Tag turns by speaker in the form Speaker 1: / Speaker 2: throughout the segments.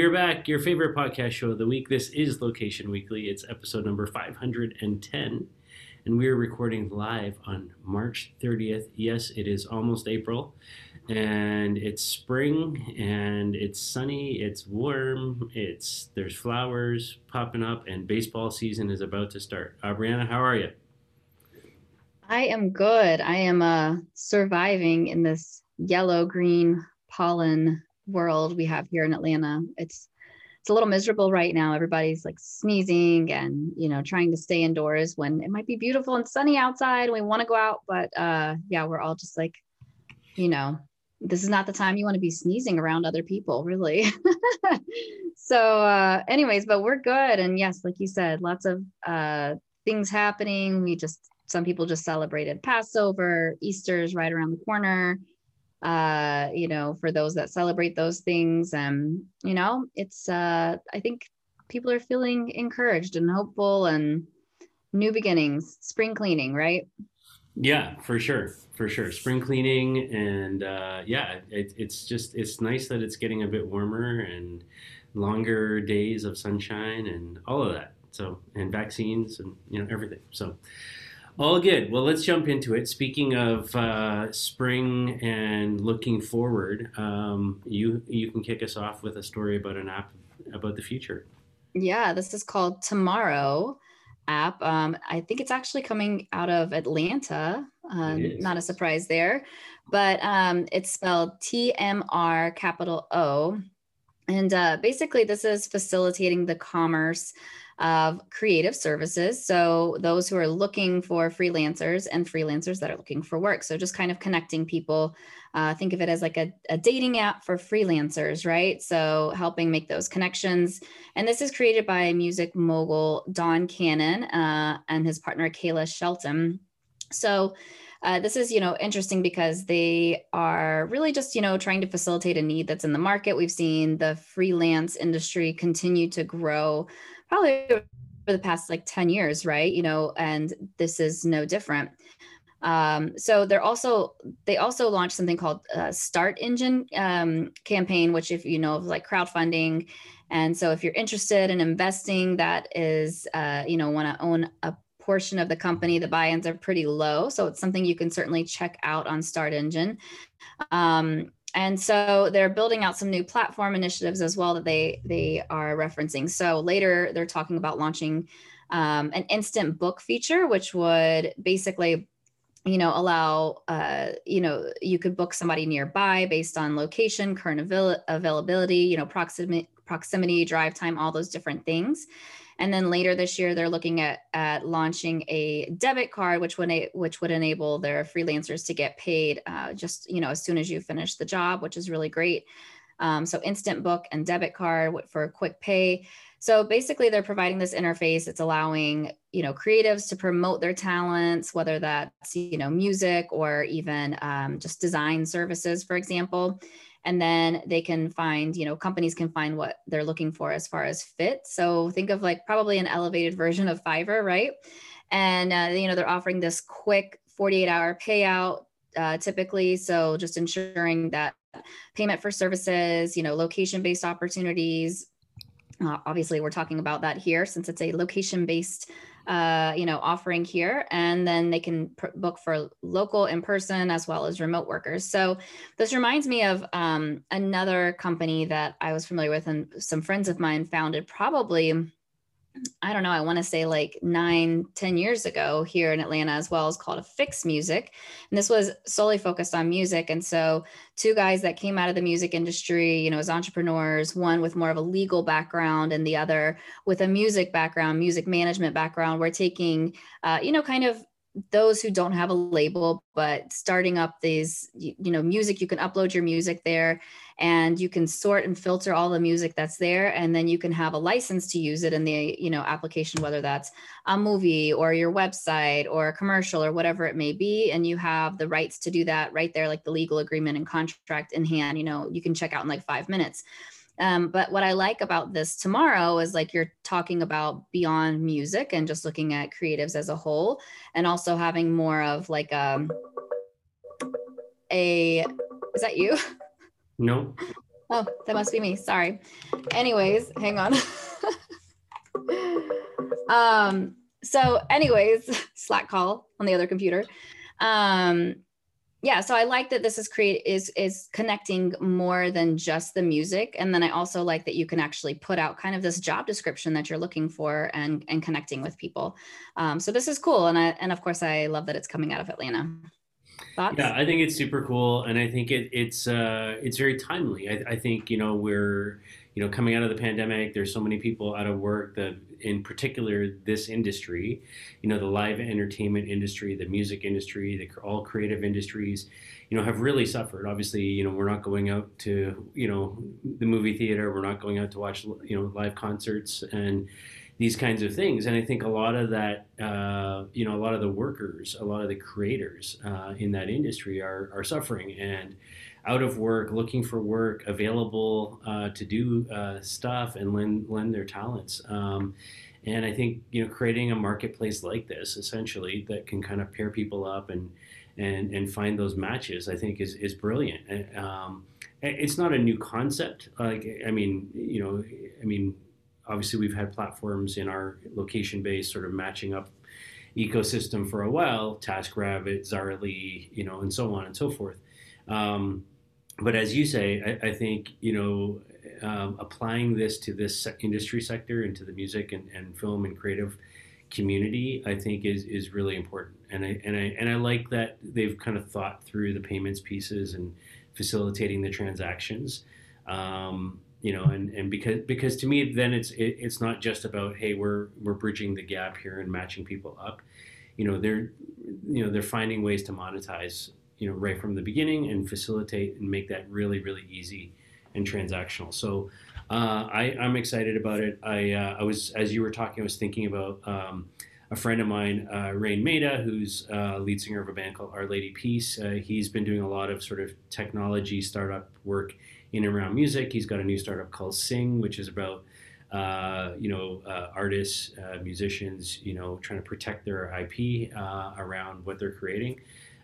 Speaker 1: We are back. Your favorite podcast show of the week. This is Location Weekly. It's episode number 510, and we are recording live on March 30th. Yes, it is almost April, and it's spring, and it's sunny, it's warm, it's there's flowers popping up, and baseball season is about to start. Brianna, how are you?
Speaker 2: I am good. I am uh, surviving in this yellow green pollen world we have here in Atlanta. It's it's a little miserable right now. Everybody's like sneezing and you know trying to stay indoors when it might be beautiful and sunny outside. We want to go out, but uh, yeah, we're all just like, you know, this is not the time you want to be sneezing around other people, really. so, uh, anyways, but we're good. And yes, like you said, lots of uh, things happening. We just some people just celebrated Passover, Easter's right around the corner uh, you know, for those that celebrate those things. And, you know, it's, uh, I think people are feeling encouraged and hopeful and new beginnings, spring cleaning, right?
Speaker 1: Yeah, for sure. For sure. Spring cleaning. And uh, yeah, it, it's just, it's nice that it's getting a bit warmer and longer days of sunshine and all of that. So, and vaccines and, you know, everything. So, all good. Well, let's jump into it. Speaking of uh, spring and looking forward, um, you you can kick us off with a story about an app about the future.
Speaker 2: Yeah, this is called Tomorrow app. Um, I think it's actually coming out of Atlanta. Um, not a surprise there, but um, it's spelled T M R capital O. And uh, basically, this is facilitating the commerce of creative services. So, those who are looking for freelancers and freelancers that are looking for work. So, just kind of connecting people. Uh, think of it as like a, a dating app for freelancers, right? So, helping make those connections. And this is created by music mogul Don Cannon uh, and his partner Kayla Shelton. So, uh, this is you know interesting because they are really just you know trying to facilitate a need that's in the market we've seen the freelance industry continue to grow probably for the past like 10 years, right? You know, and this is no different. Um, so they're also they also launched something called Start Engine um, campaign, which if you know of like crowdfunding, and so if you're interested in investing, that is uh, you know want to own a portion of the company, the buy-ins are pretty low, so it's something you can certainly check out on Start Engine. Um, and so they're building out some new platform initiatives as well that they they are referencing. So later they're talking about launching um, an instant book feature which would basically you know allow uh, you know you could book somebody nearby based on location current avail- availability you know proximity proximity drive time all those different things and then later this year, they're looking at, at launching a debit card, which would, which would enable their freelancers to get paid uh, just, you know, as soon as you finish the job, which is really great. Um, so instant book and debit card for quick pay. So basically, they're providing this interface. It's allowing you know creatives to promote their talents, whether that's you know music or even um, just design services, for example and then they can find you know companies can find what they're looking for as far as fit. So think of like probably an elevated version of fiverr right? And uh, you know they're offering this quick 48 hour payout uh, typically. So just ensuring that payment for services you know location based opportunities uh, obviously we're talking about that here since it's a location based uh, you know, offering here, and then they can pr- book for local in person as well as remote workers. So this reminds me of um, another company that I was familiar with, and some friends of mine founded probably I don't know, I want to say like nine, ten years ago here in Atlanta as well, is called a Fix Music. And this was solely focused on music. And so two guys that came out of the music industry, you know, as entrepreneurs, one with more of a legal background and the other with a music background, music management background, were taking, uh, you know, kind of those who don't have a label but starting up these you, you, know music you can upload your music there and you can sort and filter all the music that's there and then you can have a license to use it in the you know application whether that's a movie or your website or a commercial or whatever it may be and you have the rights to do that right there like the legal agreement and contract in hand you know you can check out in like 5 minutes um, but what I like about this tomorrow is like you're talking about beyond music and just looking at creatives as a whole, and also having more of like um, a. Is that you?
Speaker 1: No.
Speaker 2: Oh, that must be me. Sorry. Anyways, hang on. um, so anyways, Slack call on the other computer. Um, yeah, so I like that this is create is is connecting more than just the music, and then I also like that you can actually put out kind of this job description that you're looking for and and connecting with people. Um, so this is cool, and I and of course I love that it's coming out of Atlanta.
Speaker 1: Thoughts? Yeah, I think it's super cool, and I think it, it's uh, it's very timely. I, I, think you know we're you know coming out of the pandemic. There's so many people out of work. that in particular, this industry, you know, the live entertainment industry, the music industry, the all creative industries, you know, have really suffered. Obviously, you know, we're not going out to you know the movie theater. We're not going out to watch you know live concerts and these kinds of things. And I think a lot of that, uh, you know, a lot of the workers, a lot of the creators uh, in that industry are, are suffering and out of work, looking for work, available uh, to do uh, stuff and lend, lend their talents. Um, and I think, you know, creating a marketplace like this, essentially, that can kind of pair people up and, and, and find those matches, I think is, is brilliant. Um, it's not a new concept. Like, I mean, you know, I mean, obviously we've had platforms in our location based sort of matching up ecosystem for a while taskrabbit Zaarly you know and so on and so forth um, but as you say i, I think you know um, applying this to this industry sector into the music and, and film and creative community i think is is really important. And i and i and i like that they've kind of thought through the payments pieces and facilitating the transactions. Um, you know and and because because to me then it's it, it's not just about hey we're we're bridging the gap here and matching people up. You know they're you know they're finding ways to monetize you know right from the beginning and facilitate and make that really really easy and transactional so uh, I, I'm excited about it. I, uh, I was, as you were talking, I was thinking about um, a friend of mine, uh, Raine Maida, who's uh, lead singer of a band called Our Lady Peace. Uh, he's been doing a lot of sort of technology startup work in and around music. He's got a new startup called Sing, which is about uh, you know artists, musicians, you know, trying to protect their IP around what they're creating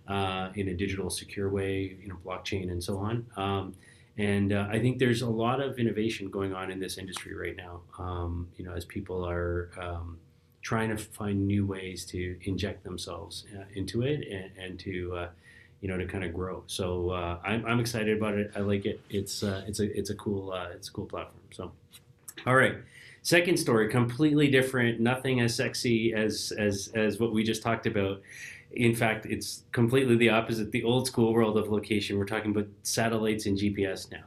Speaker 1: uh, in a digital, secure way, you know, blockchain and so on. Um, and uh, I think there's a lot of innovation going on in this industry right now. Um, you know, as people are um, trying to find new ways to inject themselves into it and, and to you know, to kind of grow. So uh, I'm, I'm excited about it. I like it. It's uh, it's a it's a cool uh, it's a cool platform. So, all right. Second story, completely different. Nothing as sexy as as as what we just talked about. In fact, it's completely the opposite. The old school world of location. We're talking about satellites and GPS now.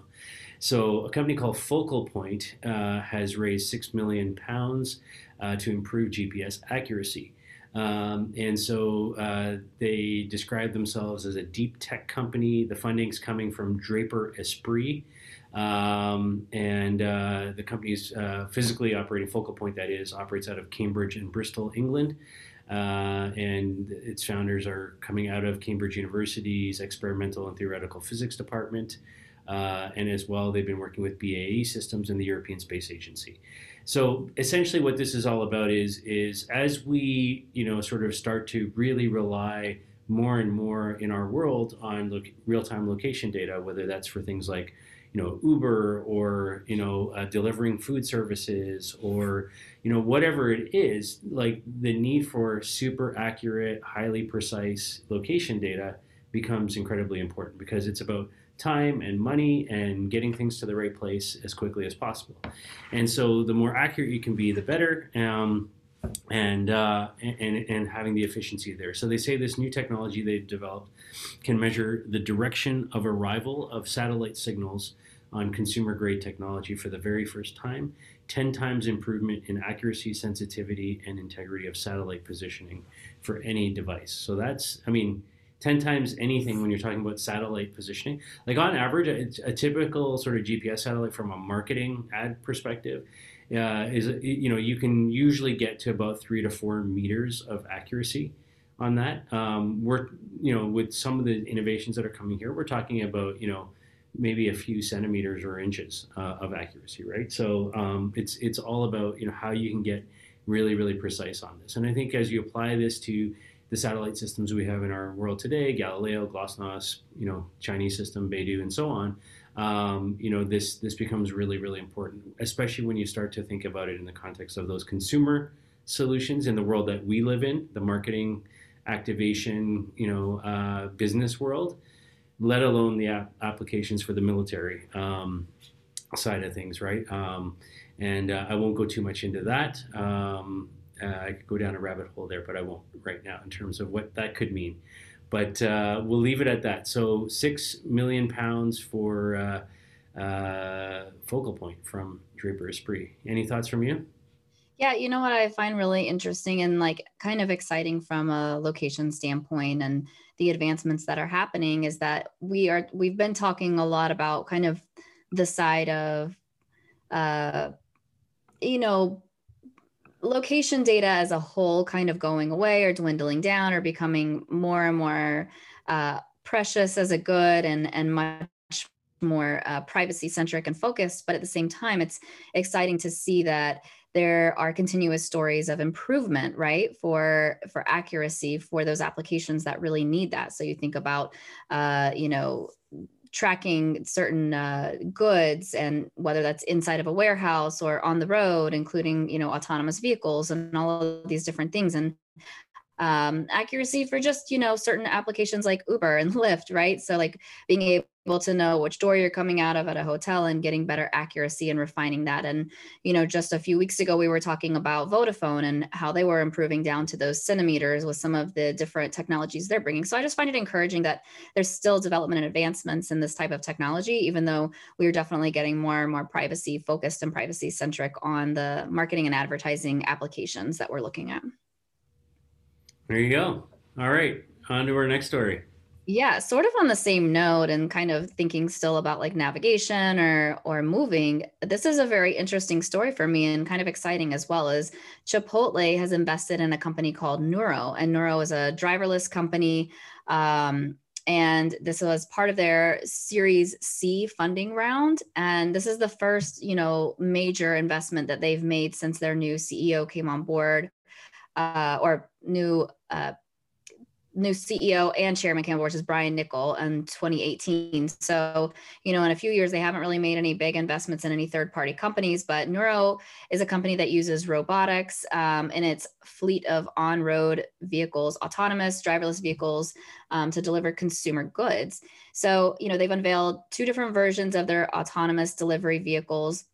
Speaker 1: So a company called Focal Point uh, has raised six million pounds uh, to improve GPS accuracy. Um, and so uh, they describe themselves as a deep tech company. The funding's coming from Draper Esprit. Um, and uh, the company's uh, physically operating focal point, that is, operates out of Cambridge and Bristol, England. Uh, and its founders are coming out of Cambridge University's Experimental and Theoretical Physics Department. Uh, and as well, they've been working with BAE Systems and the European Space Agency. So essentially, what this is all about is is as we you know sort of start to really rely more and more in our world on look, real-time location data, whether that's for things like you know Uber or you know uh, delivering food services or you know whatever it is, like the need for super accurate, highly precise location data becomes incredibly important because it's about time and money and getting things to the right place as quickly as possible. And so the more accurate you can be, the better. Um, and, uh, and and having the efficiency there. So they say this new technology they've developed can measure the direction of arrival of satellite signals on consumer grade technology for the very first time. 10 times improvement in accuracy, sensitivity, and integrity of satellite positioning for any device. So that's, I mean, 10 times anything when you're talking about satellite positioning. Like on average, a, a typical sort of GPS satellite from a marketing ad perspective uh, is, you know, you can usually get to about three to four meters of accuracy on that. Um, we're, you know, with some of the innovations that are coming here, we're talking about, you know, maybe a few centimeters or inches uh, of accuracy, right? So um, it's it's all about you know how you can get really really precise on this. And I think as you apply this to the satellite systems we have in our world today, Galileo, GLONASS, you know, Chinese system, Beidou, and so on, um, you know, this this becomes really really important, especially when you start to think about it in the context of those consumer solutions in the world that we live in, the marketing, activation, you know, uh, business world, let alone the ap- applications for the military um, side of things, right? Um, and uh, I won't go too much into that. Um, uh, I could go down a rabbit hole there, but I won't right now in terms of what that could mean. But uh, we'll leave it at that. So six million pounds for uh, uh, focal point from Draper Esprit. Any thoughts from you?
Speaker 2: Yeah, you know what I find really interesting and like kind of exciting from a location standpoint and the advancements that are happening is that we are we've been talking a lot about kind of the side of uh you know location data as a whole kind of going away or dwindling down or becoming more and more uh, precious as a good and and much more uh, privacy centric and focused. But at the same time it's exciting to see that there are continuous stories of improvement right for for accuracy for those applications that really need that. So you think about uh, you know tracking certain uh, goods and whether that's inside of a warehouse or on the road including you know autonomous vehicles and all of these different things. And um, accuracy for just you know certain applications like uber and lyft right? So like being able to know which door you're coming out of at a hotel and getting better accuracy and refining that. And you know just a few weeks ago we were talking about vodafone and how they were improving down to those centimeters with some of the different technologies they're bringing. So i just find it encouraging that there's still development and advancements in this type of technology even though we're definitely getting more and more privacy focused and privacy centric on the marketing and advertising applications that we're looking at
Speaker 1: there you go all right on to our next story
Speaker 2: yeah, sort of on the same note and kind of thinking still about like navigation or or moving. This is a very interesting story for me and kind of exciting as well as Chipotle has invested in a company called Nuro and Nuro is a driverless company um, and this was part of their series c funding round and this is the first you know major investment that they've made since their new ceo came on board uh, or new uh, new CEO and chairman Campbell, which is Brian Niccol in 2018. So, you know, in a few years, they haven't really made any big investments in any third party companies, but Nuro is a company that uses robotics um, in its fleet of on road vehicles, autonomous driverless vehicles um, to deliver consumer goods. So, you know, they've unveiled two different versions of their autonomous delivery vehicles,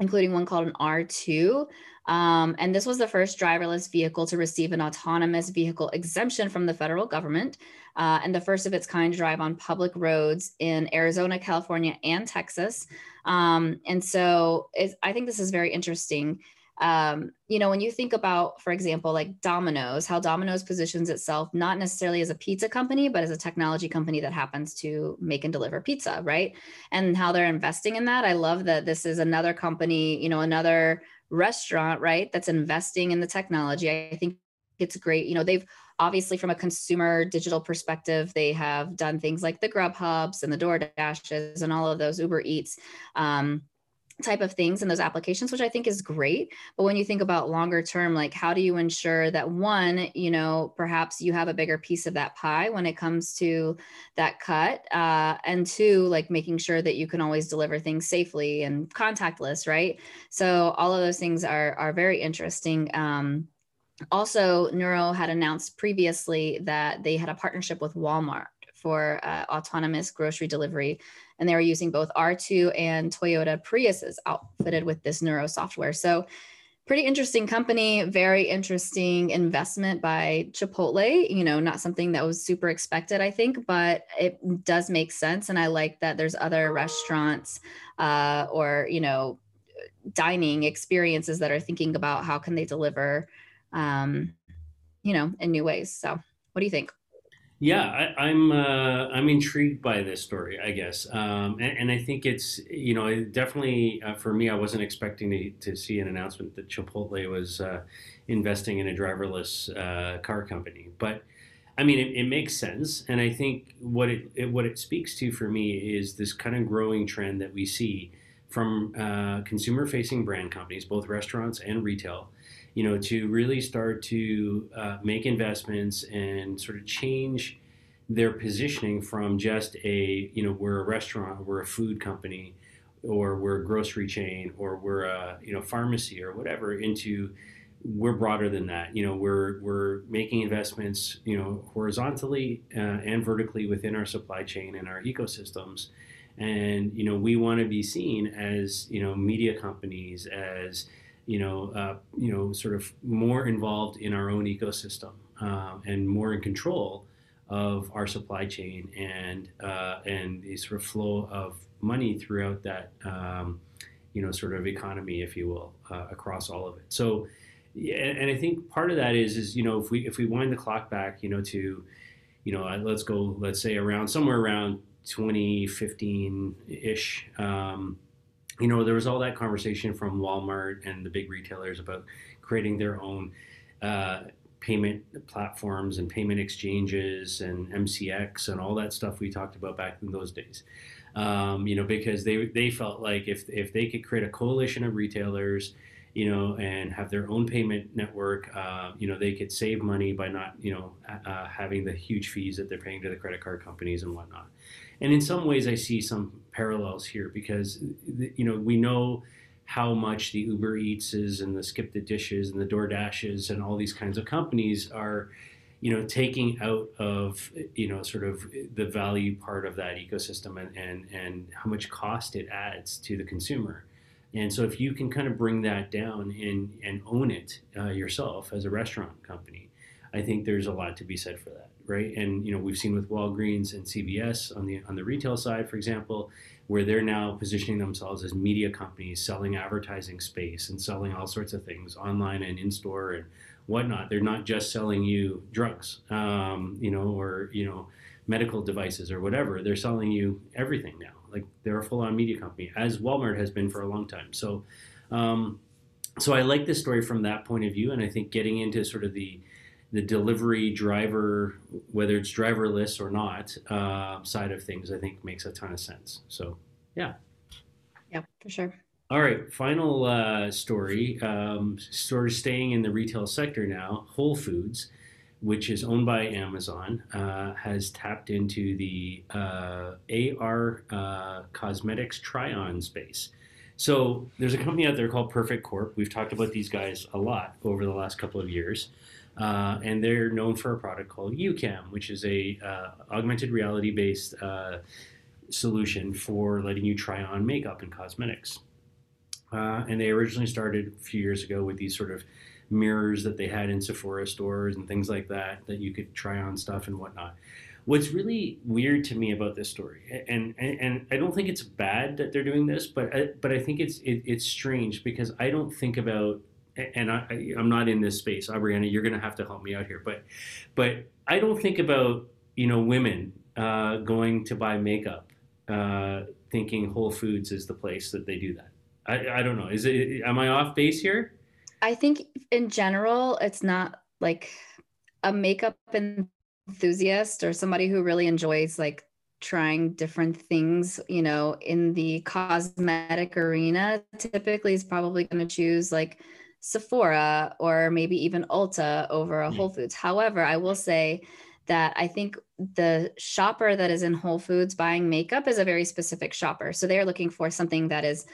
Speaker 2: including one called an R2. Um, and this was the first driverless vehicle to receive an autonomous vehicle exemption from the federal government, uh, and the first of its kind to drive on public roads in Arizona, California, and Texas. Um, and so I think this is very interesting. Um, you know, when you think about, for example, like Domino's, how Domino's positions itself not necessarily as a pizza company, but as a technology company that happens to make and deliver pizza, right? And how they're investing in that. I love that this is another company, you know, another restaurant, right, that's investing in the technology. I think it's great. You know, they've obviously from a consumer digital perspective, they have done things like the Grub Hubs and the Door Dashes and all of those Uber Eats. Um, type of things in those applications which i think is great. But when you think about longer term like how do you ensure that one you know perhaps you have a bigger piece of that pie when it comes to that cut uh, and two like making sure that you can always deliver things safely and contactless right? So all of those things are are very interesting. Um, also Nuro had announced previously that they had a partnership with walmart for uh, autonomous grocery delivery. And they were using both R2 and Toyota Priuses outfitted with this Nuro software. So, pretty interesting company, very interesting investment by Chipotle. You know, not something that was super expected, I think, but it does make sense. And I like that there's other restaurants uh, or, you know, dining experiences that are thinking about how can they deliver, um, you know, in new ways. So, what do you think?
Speaker 1: Yeah, I, am I'm, uh, I'm intrigued by this story, I guess, um, and, and, I think it's you know definitely uh, for me. I wasn't expecting to, to, see an announcement that Chipotle was uh, investing in a driverless uh, car company, but I mean it, it, makes sense, and I think what it, it, what it speaks to for me is this kind of growing trend that we see from uh, consumer facing brand companies, both restaurants and retail you know, to really start to uh, make investments and sort of change their positioning from just a you know we're a restaurant, we're a food company, or we're a grocery chain, or we're a you know pharmacy or whatever into we're broader than that. You know, we're we're making investments, you know, horizontally uh, and vertically within our supply chain and our ecosystems, and you know, we want to be seen as you know media companies as you know, uh, you know, sort of more involved in our own ecosystem um, and more in control of our supply chain and uh, and the sort of flow of money throughout that, um, you know, sort of economy, if you will, uh, across all of it. So, yeah, and I think part of that is is you know if we if we wind the clock back, you know, to you know, uh, let's go, let's say around somewhere around 2015 ish. Um, you know, there was all that conversation from Walmart and the big retailers about creating their own uh, payment platforms and payment exchanges and MCX and all that stuff we talked about back in those days. Um, you know, because they they felt like if if they could create a coalition of retailers, you know, and have their own payment network, uh, you know, they could save money by not, you know, uh, having the huge fees that they're paying to the credit card companies and whatnot. And in some ways, I see some parallels here because, you know, we know how much the Uber Eatses and the Skip the Dishes and the DoorDashes and all these kinds of companies are, you know, taking out of, you know, sort of the value part of that ecosystem and, and, and how much cost it adds to the consumer. And so if you can kind of bring that down and, and own it uh, yourself as a restaurant company, I think there's a lot to be said for that, right? And you know we've seen with Walgreens and CVS on the on the retail side, for example, where they're now positioning themselves as media companies, selling advertising space and selling all sorts of things online and in store and whatnot. They're not just selling you drugs, um, you know, or you know, medical devices or whatever. They're selling you everything now. Like they're a full-on media company, as Walmart has been for a long time. So, um, so I like this story from that point of view, and I think getting into sort of the the delivery driver, whether it's driverless or not, uh, side of things, I think makes a ton of sense. So, yeah.
Speaker 2: Yeah, for sure.
Speaker 1: All right, final uh, story. Um, sort of staying in the retail sector now. Whole Foods, which is owned by Amazon, uh, has tapped into the uh, AR uh, cosmetics try-on space. So there's a company out there called Perfect Corp. We've talked about these guys a lot over the last couple of years. Uh, and they're known for a product called YouCam, which is a uh, augmented reality based uh, solution for letting you try on makeup and cosmetics. And they originally started a few years ago with these sort of mirrors that they had in Sephora stores and things like that that you could try on stuff and whatnot. What's really weird to me about this story, and and, and I don't think it's bad that they're doing this, but I, but I think it's it, it's strange because I don't think about and I, I'm not in this space. Aubriana, you're going to have to help me out here. But, but I don't think about you know women uh, going to buy makeup, uh, thinking Whole Foods is the place that they do that. I, I don't know. Is it? Am I off base here?
Speaker 2: I think in general, it's not like a makeup enthusiast or somebody who really enjoys like trying different things, you know, in the cosmetic arena, typically is probably going to choose like Sephora or maybe even Ulta over a mm. Whole Foods. However, I will say that I think the shopper that is in Whole Foods buying makeup is a very specific shopper. So they're looking for something that is,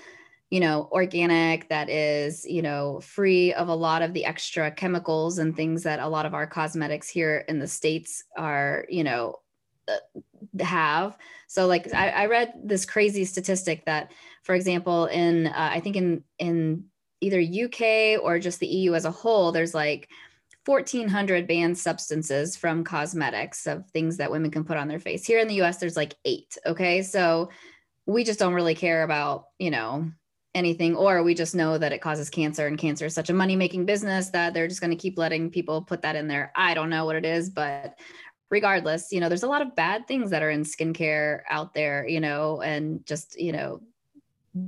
Speaker 2: you know, organic, that is, you know, free of a lot of the extra chemicals and things that a lot of our cosmetics here in the States are, you know, uh, have. So like I, I read this crazy statistic that, for example, in uh, I think in in either UK or just the EU as a whole, there's like 1400 banned substances from cosmetics of things that women can put on their face. Here in the US, there's like eight. Okay. So we just don't really care about, you know, anything, or we just know that it causes cancer and cancer is such a money making business that they're just going to keep letting people put that in there. I don't know what it is, but regardless, you know, there's a lot of bad things that are in skincare out there, you know, and just, you know,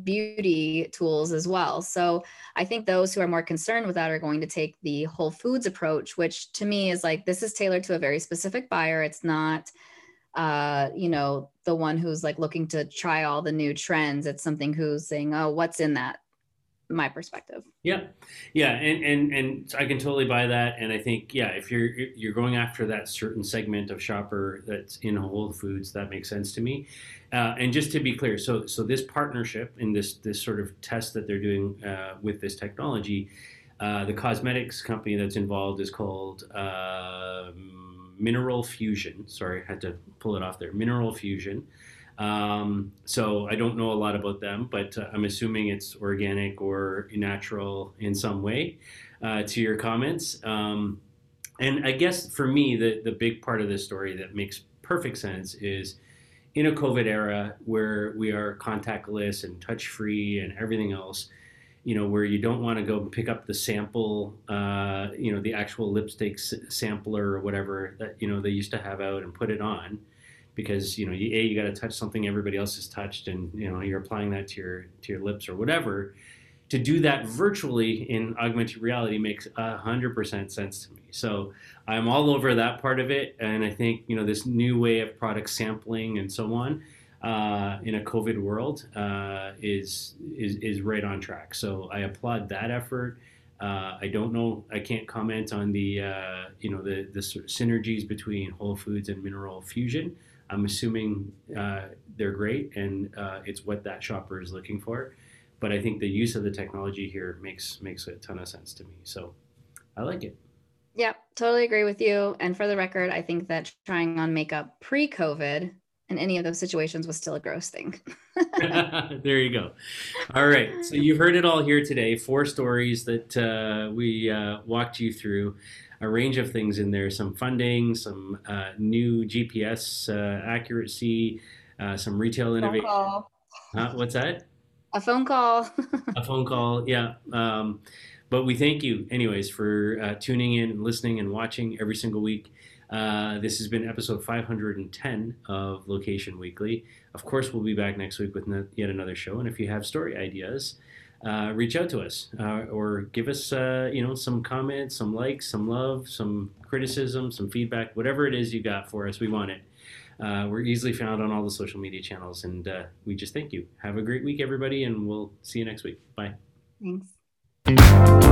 Speaker 2: beauty tools as well. So I think those who are more concerned with that are going to take the whole foods approach, which to me is like this is tailored to a very specific buyer. It's not uh you know the one who's like looking to try all the new trends it's something who's saying oh what's in that my perspective.
Speaker 1: Yeah, yeah, and and and I can totally buy that. And I think yeah, if you're you're going after that certain segment of shopper that's in Whole Foods, that makes sense to me. Uh, and just to be clear, so so this partnership in this this sort of test that they're doing uh, with this technology, uh, the cosmetics company that's involved is called uh, Mineral Fusion. Sorry, I had to pull it off there. Mineral Fusion. Um, so I don't know a lot about them, but uh, I'm assuming it's organic or natural in some way. Uh, to your comments, um, and I guess for me, the the big part of this story that makes perfect sense is in a COVID era where we are contactless and touch free and everything else. You know, where you don't want to go pick up the sample, uh, you know, the actual lipstick s- sampler or whatever that you know they used to have out and put it on because you know you, a you got to touch something everybody else has touched and you know you're applying that to your to your lips or whatever. To do that virtually in augmented reality makes hundred percent sense to me. So i'm all over that part of it and i think you know this new way of product sampling and so on uh, in a covid world uh, is, is is right on track so i applaud that effort uh, I don't know. I can't comment on the uh, you know the the synergies between Whole Foods and Mineral Fusion. I'm assuming uh, they're great and uh, it's what that shopper is looking for. But I think the use of the technology here makes makes a ton of sense to me. So I like it.
Speaker 2: Yeah, totally agree with you. And for the record, I think that trying on makeup pre-COVID in any of those situations was still a gross thing.
Speaker 1: there you go. All right. So you've heard it all here today. Four stories that uh, we uh, walked you through a range of things in there some funding, some uh, new GPS uh, accuracy, uh, some retail innovation. what's that?
Speaker 2: A phone call.
Speaker 1: a phone call, yeah. Um, but we thank you, anyways, for uh, tuning in and listening and watching every single week. Uh, this has been episode 510 of Location Weekly. Of course, we'll be back next week with yet another show. And if you have story ideas, uh, reach out to us uh, or give us uh, you know some comments some likes some love some criticism some feedback whatever it is you got for us we want it. Uh, we're easily found on all the social media channels. And uh, we just thank you. Have a great week everybody and we'll see you next week. Bye.
Speaker 2: Thanks